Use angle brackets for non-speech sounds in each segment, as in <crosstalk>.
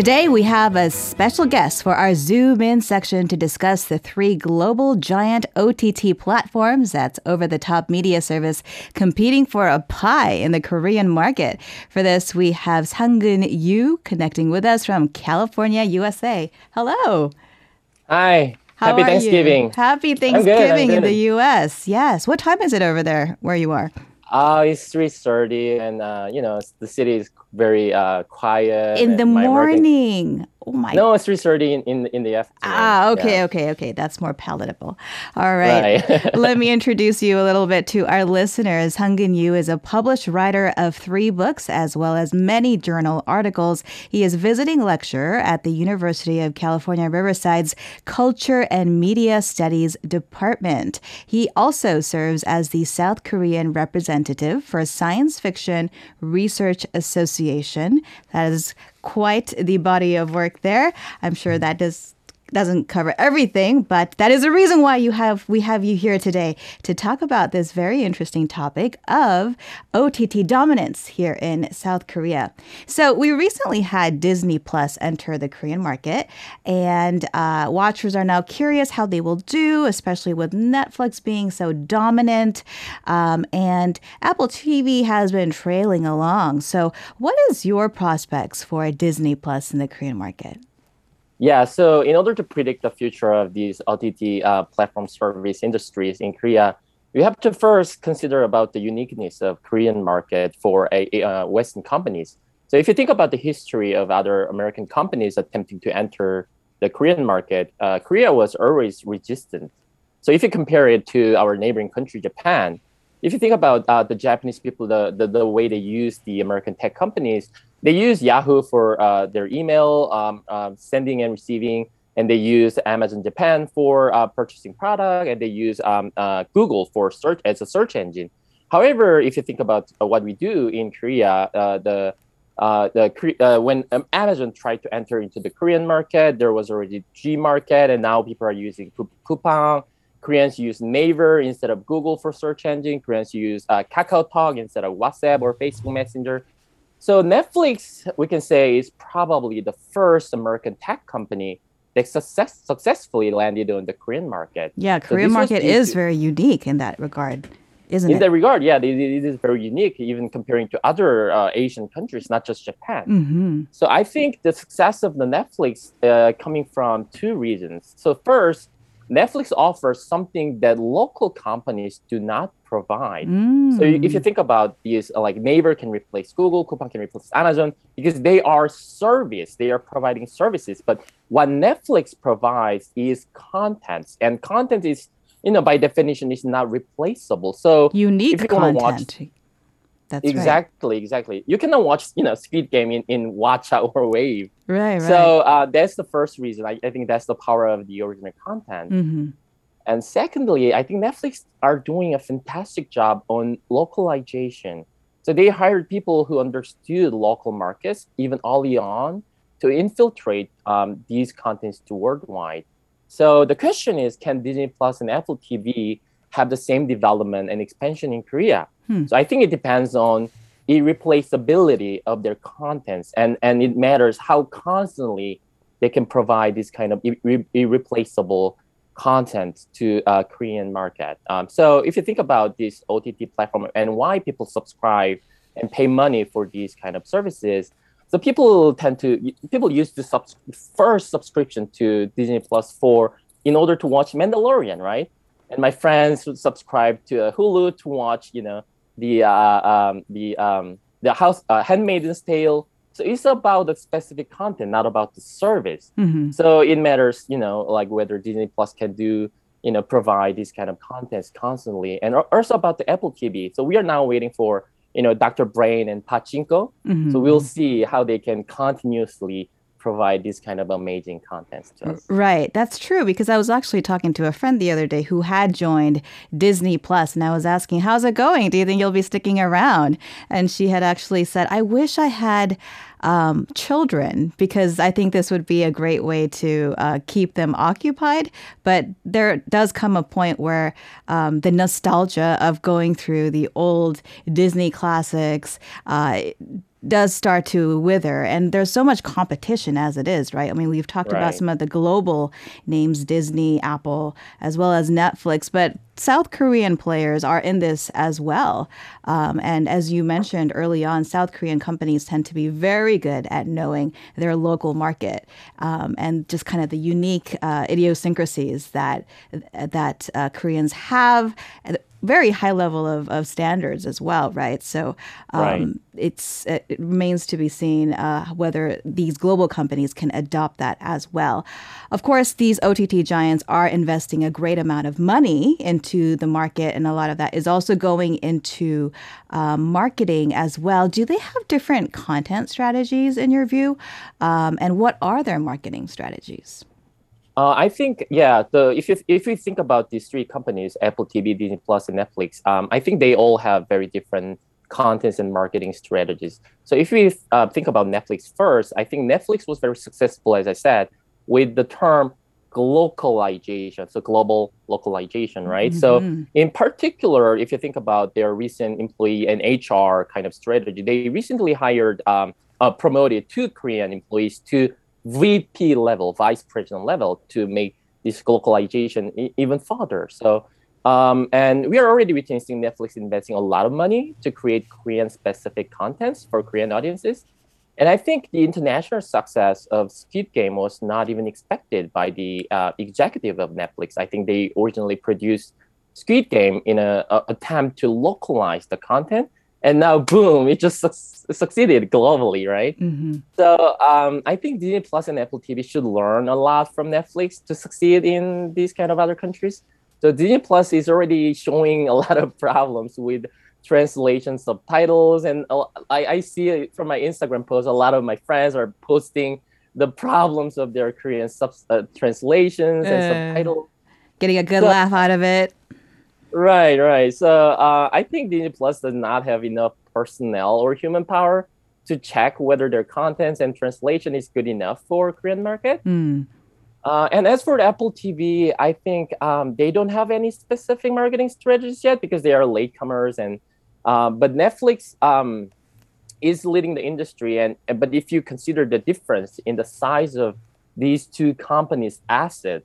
Today, we have a special guest for our Zoom In section to discuss the three global giant OTT platforms that's over the top media service competing for a pie in the Korean market. For this, we have Sang-keun Yoo connecting with us from California, USA. Hello. Hi. How Happy Thanksgiving. You? Happy I'm good, I'm Thanksgiving in the US. Yes. What time is it over there where you are? Uh, it's three thirty, and uh, you know the city is very uh, quiet. In the working- morning. Oh my No, it's three thirty in, in in the afternoon. Ah, okay, Yeah. okay, okay. That's more palatable. All right. Right. <laughs> Let me introduce you a little bit to our listeners. Sang-keun Yoo is a published writer of three books as well as many journal articles. He is visiting lecturer at the University of California Riverside's Culture and Media Studies Department. He also serves as the South Korean representative for a Science Fiction Research Association. That is quite the body of work there. I'm sure that does doesn't cover everything, but that is the reason why you have we have you here today to talk about this very interesting topic of OTT dominance here in South Korea. So we recently had Disney Plus enter the Korean market, and uh, watchers are now curious how they will do, especially with Netflix being so dominant, um, and Apple TV has been trailing along. So, what is your prospects for Disney Plus in the Korean market? Yeah, so in order to predict the future of these OTT uh, platform service industries in Korea, we have to first consider about the uniqueness of Korean market for a, a, uh, Western companies. So if you think about the history of other American companies attempting to enter the Korean market, uh, Korea was always resistant. So if you compare it to our neighboring country, Japan, if you think about uh, the Japanese people, the, the, the way they use the American tech companies, they use Yahoo for uh, their email um, um, sending and receiving, and they use Amazon Japan for uh, purchasing product, and they use um, uh, Google for search as a search engine. However, if you think about uh, what we do in Korea, uh, the the when um, Amazon tried to enter into the Korean market, there was already G market, and now people are using Coup- Coupang. Koreans use Naver instead of Google for search engine. Koreans use uh, KakaoTalk instead of WhatsApp or Facebook Messenger. So Netflix, we can say, is probably the first American tech company that success, successfully landed on the Korean market. Yeah, Korean was market is very unique in that regard, isn't In it? In that regard, yeah, it, it is very unique, even comparing to other uh, Asian countries, not just Japan. hmm So I think the success of the Netflix uh, coming from two reasons. So first, Netflix offers something that local companies do not provide. So Mm. if you think about these, uh, like Naver can replace Google, Coupang can replace Amazon because they are service. They are providing services. But what Netflix provides is content, and content is, you know, by definition, is not replaceable. So unique you content. watch- That's right. exactly, exactly, you cannot watch, you know, Squid Game in in Watcha or Wavve. Right, right. So uh, that's the first reason. I, I think that's the power of the original content. hmm And secondly, I think Netflix are doing a fantastic job on localization. So they hired people who understood local markets even early on to infiltrate um, these contents to worldwide. So the question is, can Disney Plus and Apple TV have the same development and expansion in Korea? Hmm. So I think it depends on irreplaceability of their contents, and and it matters how constantly they can provide this kind of irre- irreplaceable content to uh, Korean market. Um, so if you think about this OTT platform and why people subscribe and pay money for these kind of services, so people tend to people use the subs- first subscription to Disney Plus for in order to watch Mandalorian, right? And my friends would subscribe to uh, Hulu to watch, you know, the uh, um, the um, the House uh, Handmaid's Tale. So it's about the specific content, not about the service. hmm So it matters, you know, like whether Disney Plus can do, you know, provide these kind of contents constantly, and also about the Apple TV. So we are now waiting for, you know, Dr. Brain and Pachinko. hmm So we'll see how they can continuously provide these kind of amazing contents to us. Right, that's true because I was actually talking to a friend the other day who had joined Disney Plus and I was asking, How's it going? Do you think you'll be sticking around? And she had actually said, I wish I had um, children because I think this would be a great way to uh, keep them occupied. But there does come a point where um, the nostalgia of going through the old Disney classics. Uh, does start to wither and there's so much competition as it is right i mean we've talked right. about some of the global names disney apple as well as netflix but south korean players are in this as well um, and as you mentioned early on south korean companies tend to be very good at knowing their local market um, and just kind of the unique uh, idiosyncrasies that that uh, koreans have very high level of, of standards as well, right? So um, right. it's it remains to be seen uh, whether these global companies can adopt that as well. Of course, these OTT giants are investing a great amount of money into the market, and a lot of that is also going into um, marketing as well. Do they have different content strategies in your view? Um, and what are their marketing strategies? Uh, I think yeah. The if you if you think about these three companies, Apple TV, Disney Plus, and Netflix, um, I think they all have very different contents and marketing strategies. So if we uh, think about Netflix first, I think Netflix was very successful, as I said, with the term localization, so global localization, right? Mm-hmm. So in particular, if you think about their recent employee and HR kind of strategy, they recently hired, um, uh, promoted two Korean employees to VP level, vice president level to make this localization e- even further. So, um, and we are already witnessing Netflix investing a lot of money to create Korean specific contents for Korean audiences. And I think the international success of Squid Game was not even expected by the uh, executive of Netflix. I think they originally produced Squid Game in an attempt to localize the content and now boom it just su- succeeded globally right? Mm-hmm. so um, i think disney plus and apple tv should learn a lot from netflix to succeed in these kind of other countries. So disney plus is already showing a <laughs> lot of problems with translation subtitles. And I, I see it from my instagram post a lot of my friends are posting the problems of their korean sub, uh, translations and uh, subtitles. Getting a good so, laugh out of it Right, right. So uh, I think Disney Plus does not have enough personnel or human power to check whether their contents and translation is good enough for Korean market. Mm. Uh, and as for Apple TV, I think um, they don't have any specific marketing strategies yet because they are latecomers. And uh, but Netflix um, is leading the industry. And but if you consider the difference in the size of these two companies' assets,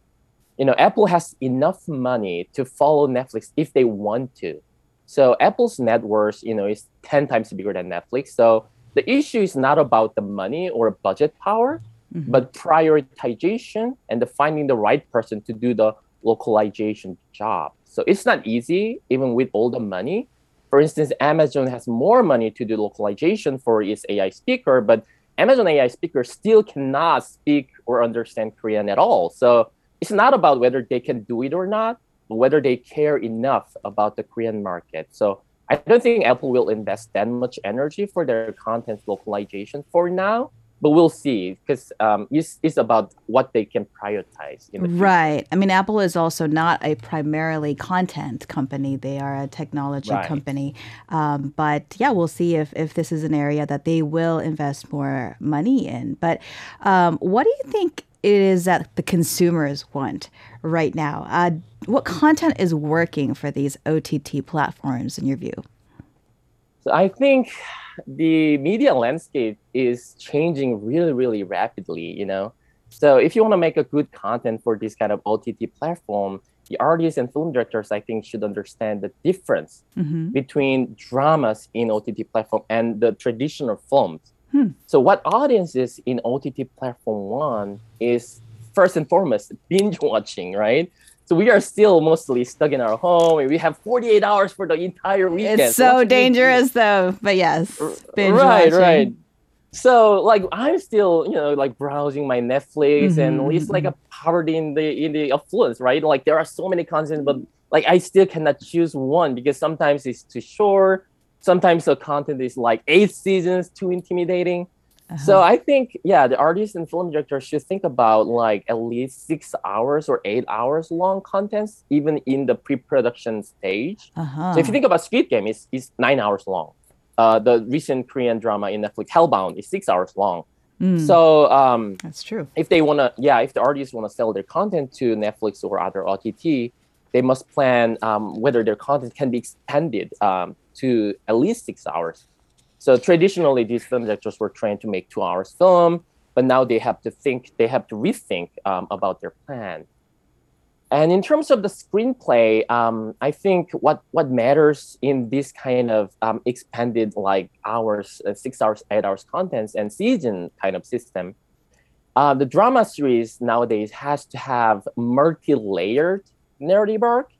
you know, Apple has enough money to follow Netflix if they want to. So Apple's net worth, you know, is 10 times bigger than Netflix. So the issue is not about the money or budget power, mm-hmm. but prioritization and the finding the right person to do the localization job. So it's not easy, even with all the money. For instance, Amazon has more money to do localization for its AI speaker, but Amazon AI speaker still cannot speak or understand Korean at all. So it's not about whether they can do it or not, but whether they care enough about the Korean market. So I don't think Apple will invest that much energy for their content localization for now, but we'll see because um, it's, it's about what they can prioritize. right. I mean, Apple is also not a primarily content company; they are a technology right. company. Um, but yeah, we'll see if if this is an area that they will invest more money in. But um, what do you think? It is that the consumers want right now? Uh, what content is working for these OTT platforms in your view? So I think the media landscape is changing really, really rapidly. You know, so if you want to make a good content for this kind of OTT platform, the artists and film directors, I think, should understand the difference mm-hmm. between dramas in OTT platform and the traditional films. Hmm. So what audiences in OTT platform one is first and foremost binge watching, right? So we are still mostly stuck in our home and we have 48 hours for the entire weekend. It's so dangerous though, but yes. Binge right, watching. right. So like I'm still, you know, like browsing my Netflix mm-hmm. and it's like a poverty in the in the affluence, right? Like there are so many content, but like I still cannot choose one because sometimes it's too short, sometimes the content is like eight seasons too intimidating uh-huh. so i think yeah the artists and film directors should think about like at least six hours or eight hours long contents even in the pre-production stage uh-huh. so if you think about Squid Game it's, it's nine hours long uh, the recent Korean drama in Netflix, Hellbound, is six hours long. Mm, So um, that's true. if they want to, yeah, if the artists want to sell their content to Netflix or other OTT, they must plan um, whether their content can be extended um, to at least six hours. So traditionally, these film directors were trained to make two hours film, but now they have to think, they have to rethink um, about their plan. And in terms of the screenplay, um, I think what what matters in this kind of um, expanded like hours, uh, six hours, eight hours contents and season kind of system, uh, the drama series nowadays has to have multi-layered narrative arc.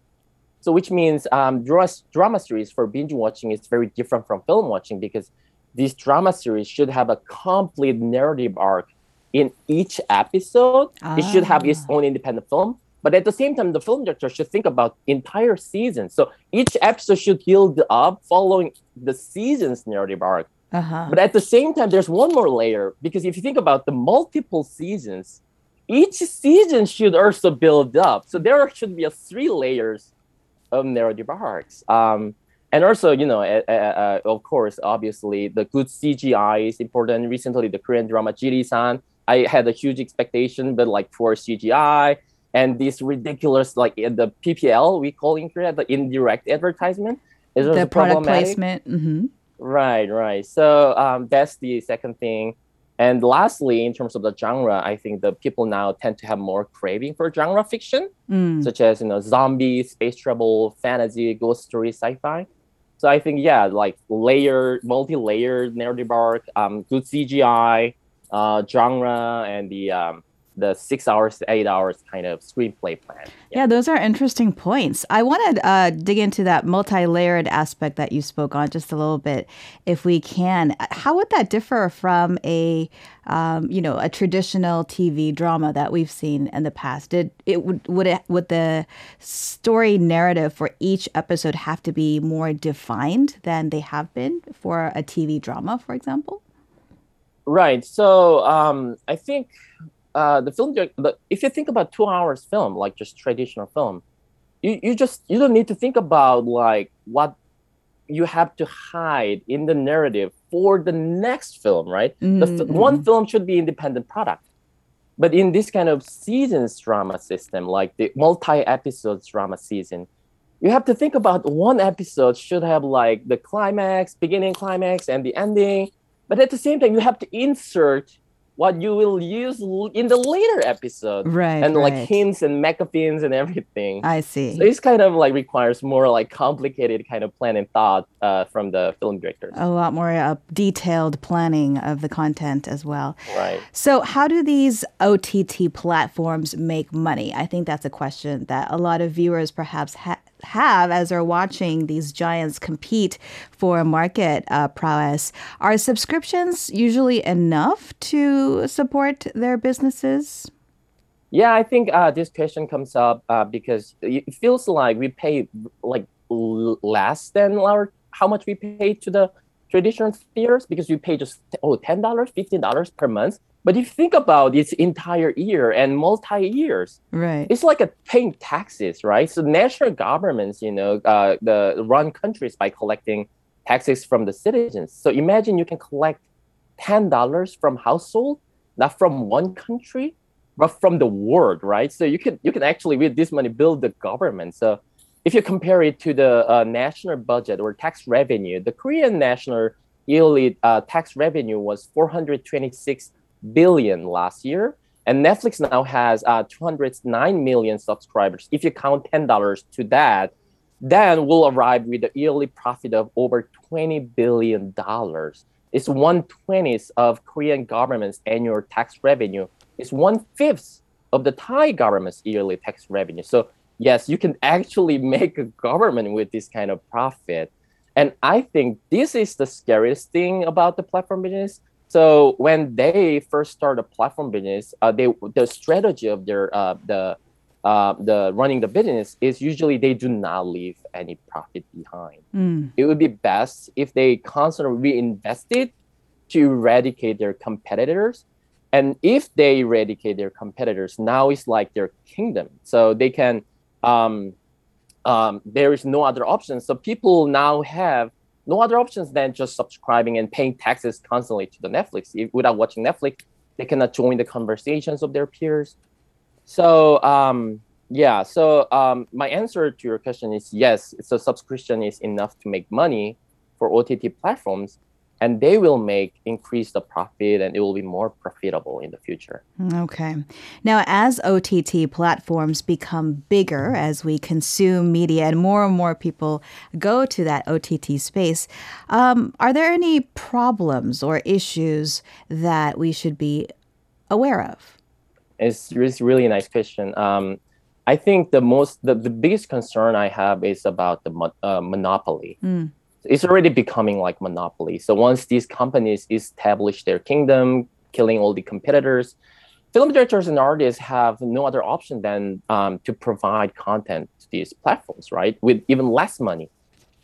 So which means um, drama, drama series for binge watching is very different from film watching because this drama series should have a complete narrative arc in each episode. It should have its Ah. own independent film. But at the same time, the film director should think about entire season. So each episode should build up following the season's narrative arc. Uh-huh. But at the same time, there's one more layer because if you think about the multiple seasons, each season should also build up. So there should be a three layers of narrative arcs. Um, and also, you know, uh, uh, of course, obviously, the good CGI is important. Recently, the Korean drama Jiri-san, I had a huge expectation, but like poor CGI and this ridiculous, like the PPL we call in Korea, the indirect advertisement is the product placement. hmm Right, right. So um, that's the second thing. And lastly, in terms of the genre, I think the people now tend to have more craving for genre fiction, Mm. such as you know zombie, space travel, fantasy, ghost story, sci-fi. So I think yeah, like layered, multi-layered narrative arc, um, good CGI, uh, genre, and the um, the six hours to eight hours kind of screenplay plan. Yeah, those are interesting points. I want to uh, dig into that multi-layered aspect that you spoke on just a little bit, if we can. How would that differ from a, um, you know, a traditional TV drama that we've seen in the past? Did it would would it would the story narrative for each episode have to be more defined than they have been for a TV drama, for example? Right. So um, I think uh, the film, the, if you think about two hours film, like just traditional film, you, you just you don't need to think about like what you have to hide in the narrative for the next film, right? The f- Mm, one film should be independent product. But in this kind of seasons drama system, like the multi-episodes drama season, you have to think about one episode should have like the climax, beginning climax, and the ending. But at the same time, you have to insert what you will use in the later episode, Right. and like hints and MacGuffins and everything. I see. So this kind of like requires more like complicated kind of plan and thought uh, from the film directors, a lot more uh, detailed planning of the content as well. right? So, how do these OTT platforms make money? I think that's a question that a lot of viewers perhaps ha- have as they're watching these giants compete for market uh, prowess. Are subscriptions usually enough to support their businesses? Yeah, I think uh, this question comes up uh, because it feels like we pay like less than our how much we pay to the traditional theaters because you pay just oh ten dollars, fifteen dollars per month. But if you think about its entire year and multi years, Right. it's like a paying taxes, right? So national governments, you know, uh, the run countries by collecting taxes from the citizens. So imagine you can collect ten dollars from household, not from one country, but from the world, right? So you can you can actually with this money build the government. So if you compare it to the uh, national budget or tax revenue, the Korean national yearly uh, tax revenue was 426 billion last year, and Netflix now has uh, 209 million subscribers. If you count ten dollars to that, then we'll arrive with a yearly profit of over 20 billion dollars. It's one twentieth of Korean government's annual tax revenue. It's one fifth of the Thai government's yearly tax revenue. So yes, you can actually <laughs> make a government with this kind of profit. And I think this is the scariest thing about the platform business. So when they first start a platform business, uh, they the strategy of their uh, the uh, the running the business is usually they do not leave any profit behind. Mm, It would be best if they constantly reinvested to eradicate their competitors. And if they eradicate their competitors, now it's like their kingdom. So they can, um, um, there is no other option. So people now have no other options than just subscribing and paying taxes constantly to the Netflix. If, without watching Netflix, they cannot join the conversations of their peers. So um, yeah, so um, my answer to your question is yes. So subscription is enough to make money for OTT platforms, and they will make increase the profit and it will be more profitable in the future. Okay. Now as OTT platforms become bigger as we consume media and more and more people go to that OTT space, um, are there any problems or issues that we should be aware of? It's, it's really a nice question. Um, I think the most the, the biggest concern I have is about the uh, monopoly. Mm it's already becoming like monopoly. So once these companies establish their kingdom, killing all the competitors, film directors and artists have no other option than um, to provide content to these platforms, right? With even less money.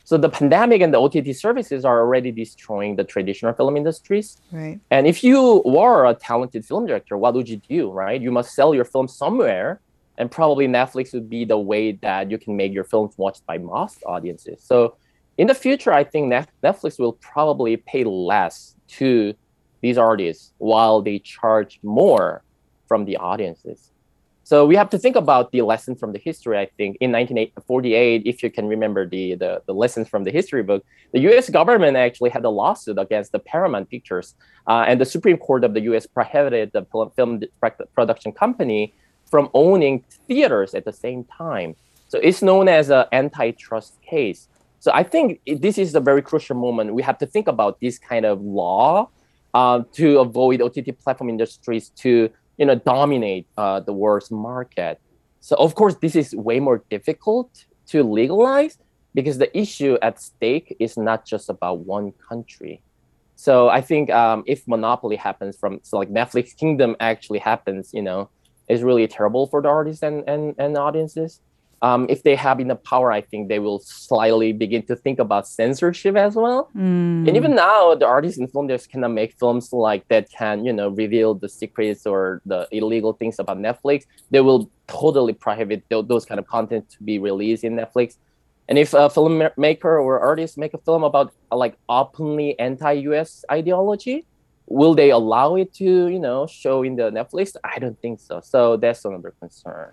So the pandemic and the OTT services are already destroying the traditional film industries. Right. And if you were a talented film director, what would you do, right? You must sell your film somewhere, and probably Netflix would be the way that you can make your films watched by mass audiences. So in the future, I think Netflix will probably pay less to these artists while they charge more from the audiences. So we have to think about the lesson from the history. I think in 1948, if you can remember the, the, the lessons from the history book, the U.S. government actually had a lawsuit against the Paramount Pictures, uh, and the Supreme Court of the U.S. prohibited the film production company from owning theaters at the same time. So it's known as an antitrust case. So I think this is a very crucial moment. We have to think about this kind of law uh, to avoid OTT platform industries to you know dominate uh, the world's market. So of course, this is way more difficult to legalize because the issue at stake is not just about one country. So I think um, if monopoly happens from so like Netflix kingdom actually happens, you know, is really terrible for the artists and and, and audiences um, if they have enough power, I think they will slightly begin to think about censorship as well. Mm. And even now, the artists and filmmakers cannot make films like that can, you know, reveal the secrets or the illegal things about Netflix. They will totally prohibit th- those kind of content to be released in Netflix. And if a filmmaker or artist make a film about like openly anti-US ideology, will they allow it to, you know, show in the Netflix? I don't think so. So that's another concern.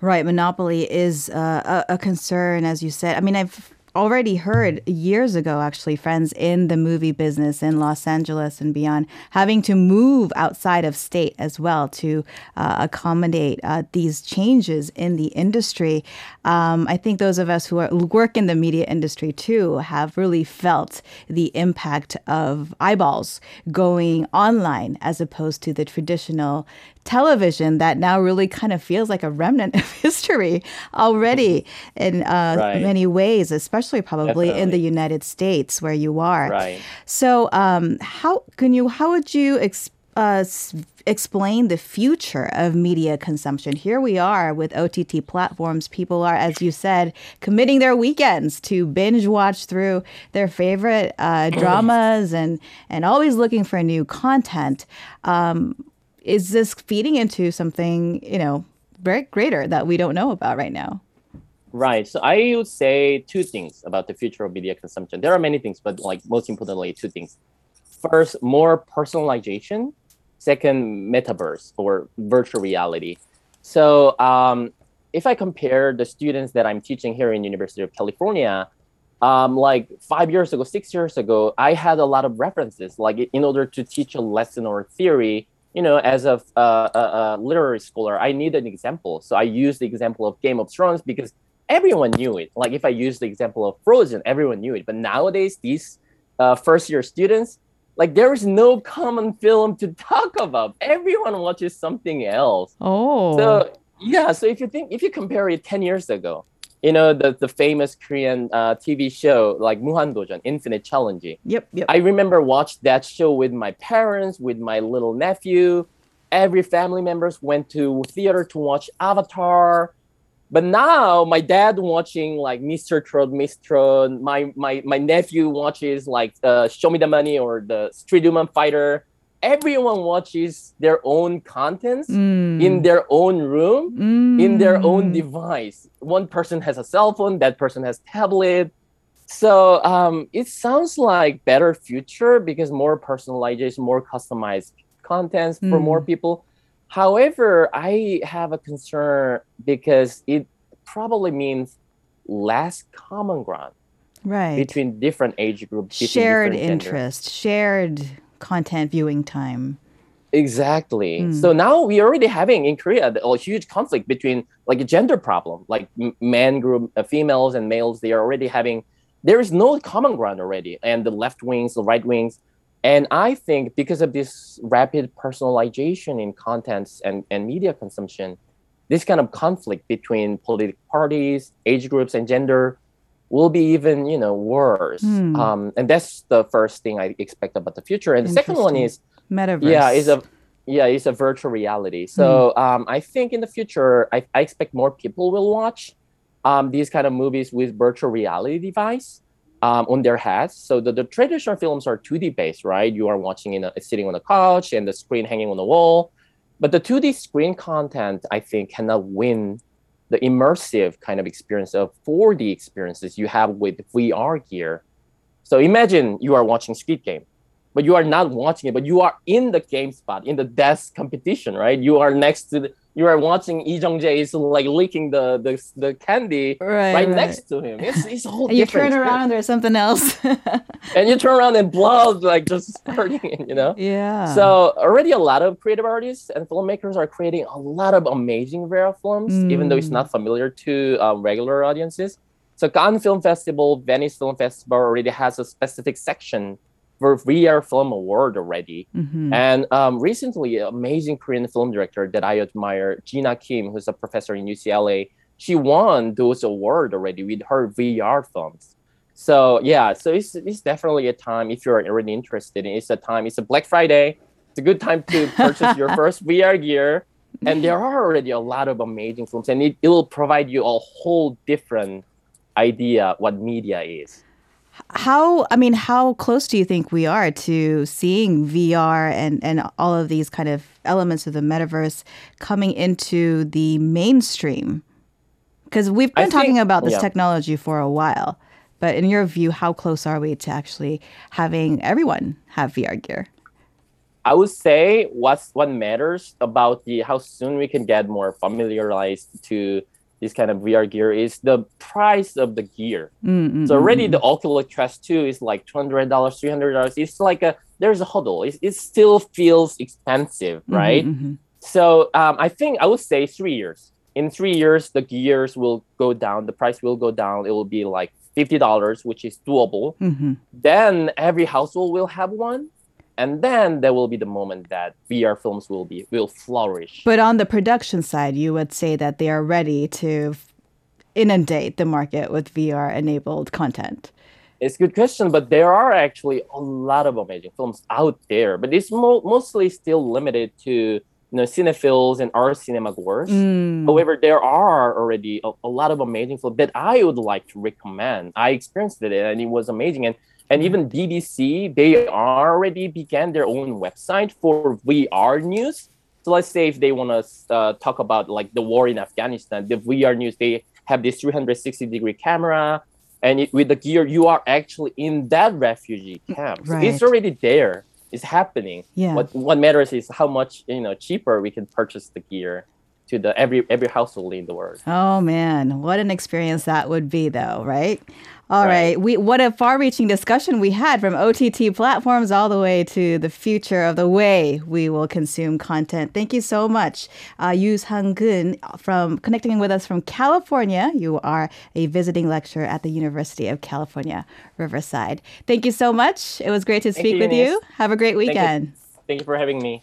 Right. Monopoly is uh, a, a concern, as you said. I mean, I've already heard years ago, actually, friends in the movie business in Los Angeles and beyond having to move outside of state as well to uh, accommodate uh, these changes in the industry. Um, I think those of us who are, work in the media industry too have really felt the impact of eyeballs going online as opposed to the traditional television that now really kind of feels like a remnant <laughs> of history already in uh, right. many ways, especially probably Definitely. in the United States where you are. Right. So, um, how can you? How would you? Exp- uh, explain the future of media consumption. Here we are with OTT platforms. People are, as you said, committing their weekends to binge watch through their favorite uh, dramas and and always looking for new content. Um, is this feeding into something, you know, very greater that we don't know about right now? Right. So I would say two things about the future of media consumption. There are many things, but like most importantly, two things. First, more personalization. Second, metaverse or virtual reality. So um, if I compare the students that I'm teaching here in University of California, um, like five years ago, six years ago, I had a lot of references. Like in order to teach a lesson or a theory, you know, as a, a, a, literary scholar, I need an example. So I use the example of Game of Thrones because everyone knew it. Like if I use the example of Frozen, everyone knew it. But nowadays, these uh, first year students, like there is no common film to talk about. Everyone watches something else. Oh. So yeah, so if you think if you compare it 10 years ago, you know the the famous Korean uh, TV show like Muhan Muhandojan, Infinite Challenge. Yep, yep. I remember watched that show with my parents, with my little nephew. Every family members went to theater to watch Avatar. But now my dad watching like Mr. Trot, Mr. My my my nephew watches like uh, Show Me the Money or the Street Woman Fighter everyone watches their own contents mm. in their own room mm. in their own device one person has a cell phone that person has tablet So um, it sounds like better future because more personalization, more customized contents for Mm. more people. However, I have a concern because it probably means less common ground Right. between different age groups, shared different interest, shared content viewing time. Exactly. Mm. So now we're already having in Korea a huge conflict between like a gender problem, like m- man group, uh, females and males. They are already having. There is no common ground already, and the left wings, the right wings, and I think because of this rapid personalization in contents and and media consumption, this kind of conflict between political parties, age groups, and gender will be even you know worse. Hmm. Um, and that's the first thing I expect about the future. And the second one is Metaverse. yeah it's a yeah it's a virtual reality so um, i think in the future I, I expect more people will watch um, these kind of movies with virtual reality device um, on their heads so the, the traditional films are 2d based right you are watching in a sitting on a couch and the screen hanging on the wall but the 2d screen content i think cannot win the immersive kind of experience of 4d experiences you have with vr gear so imagine you are watching Squid Game, but you are not watching it, but you are in the game spot, in the death competition, right? You are next to the, you are watching Lee Jung Jae is like licking the, the the candy right, right, right. next to him. It's it's whole And you turn around and there's something else. <laughs> and you turn around and blood like just <laughs> spurting, you know. yeah. So already a lot of creative artists and filmmakers are creating a lot of amazing VR films, even though it's Mm. not familiar to um, regular audiences. So Cannes Film Festival, Venice Film Festival already has a specific section VR Film Award already. Mhm. And um, recently, an amazing Korean film director that I admire, Gina Kim, who's a professor in UCLA, she won those awards already with her VR films. So yeah, so it's, it's definitely a time if you're already interested in. It's a time. It's a Black Friday. It's a good time to <laughs> purchase your first VR gear. And there are already a lot of amazing films, and it, it will provide you a whole different idea what media is. How I mean, how close do you think we are to seeing VR and and all of these kind of elements of the metaverse coming into the mainstream? Because we've I been talking think- about this yeah. technology for a while, but in your view, how close are we to actually having everyone have VR gear? I would say what's what matters about the how soon we can get more familiarized to this kind of VR gear is the price of the gear. Mm, So mm, already mm, the Oculus Quest 2 is like two hundred dollars, three hundred dollars. It's like a there's a huddle. It, it still feels expensive, mhm, right? mhm. So um, I think I would say three years. In three years, the gears will go down. The price will go down. It will be like fifty dollars, which is doable. Mhm. Then every household will have one, and then there will be the moment that VR films will be will flourish. But on the production side, you would say that they are ready to inundate the market with VR enabled content. It's a good question, but there are actually a lot of amazing films out there, but it's mo- mostly still limited to you know cinephiles and art cinema goers. Mm. However, there are already a, a lot of amazing films that I would like to recommend. I experienced it and it was amazing. And and even BBC, they already began their own website for VR news. So let's say if they want to uh, talk about like the war in Afghanistan, the VR news, they have this 360 degree camera, and it, with the gear, you are actually in that refugee camp. So it's already there. It's happening. Yeah. What what matters is how much you know cheaper we can purchase the gear to the every every household in the world. Oh man, what an experience that would be though, right? All right. Right. We what a far-reaching discussion we had from OTT platforms all the way to the future of the way we will consume content. Thank you so much. Uh Yoo Sang-keun from connecting with us from California. You are a visiting lecturer at the University of California, Riverside. Thank you so much. It was great to Thank speak you, with Eunice. you. Have a great you. weekend. Thank you for having me.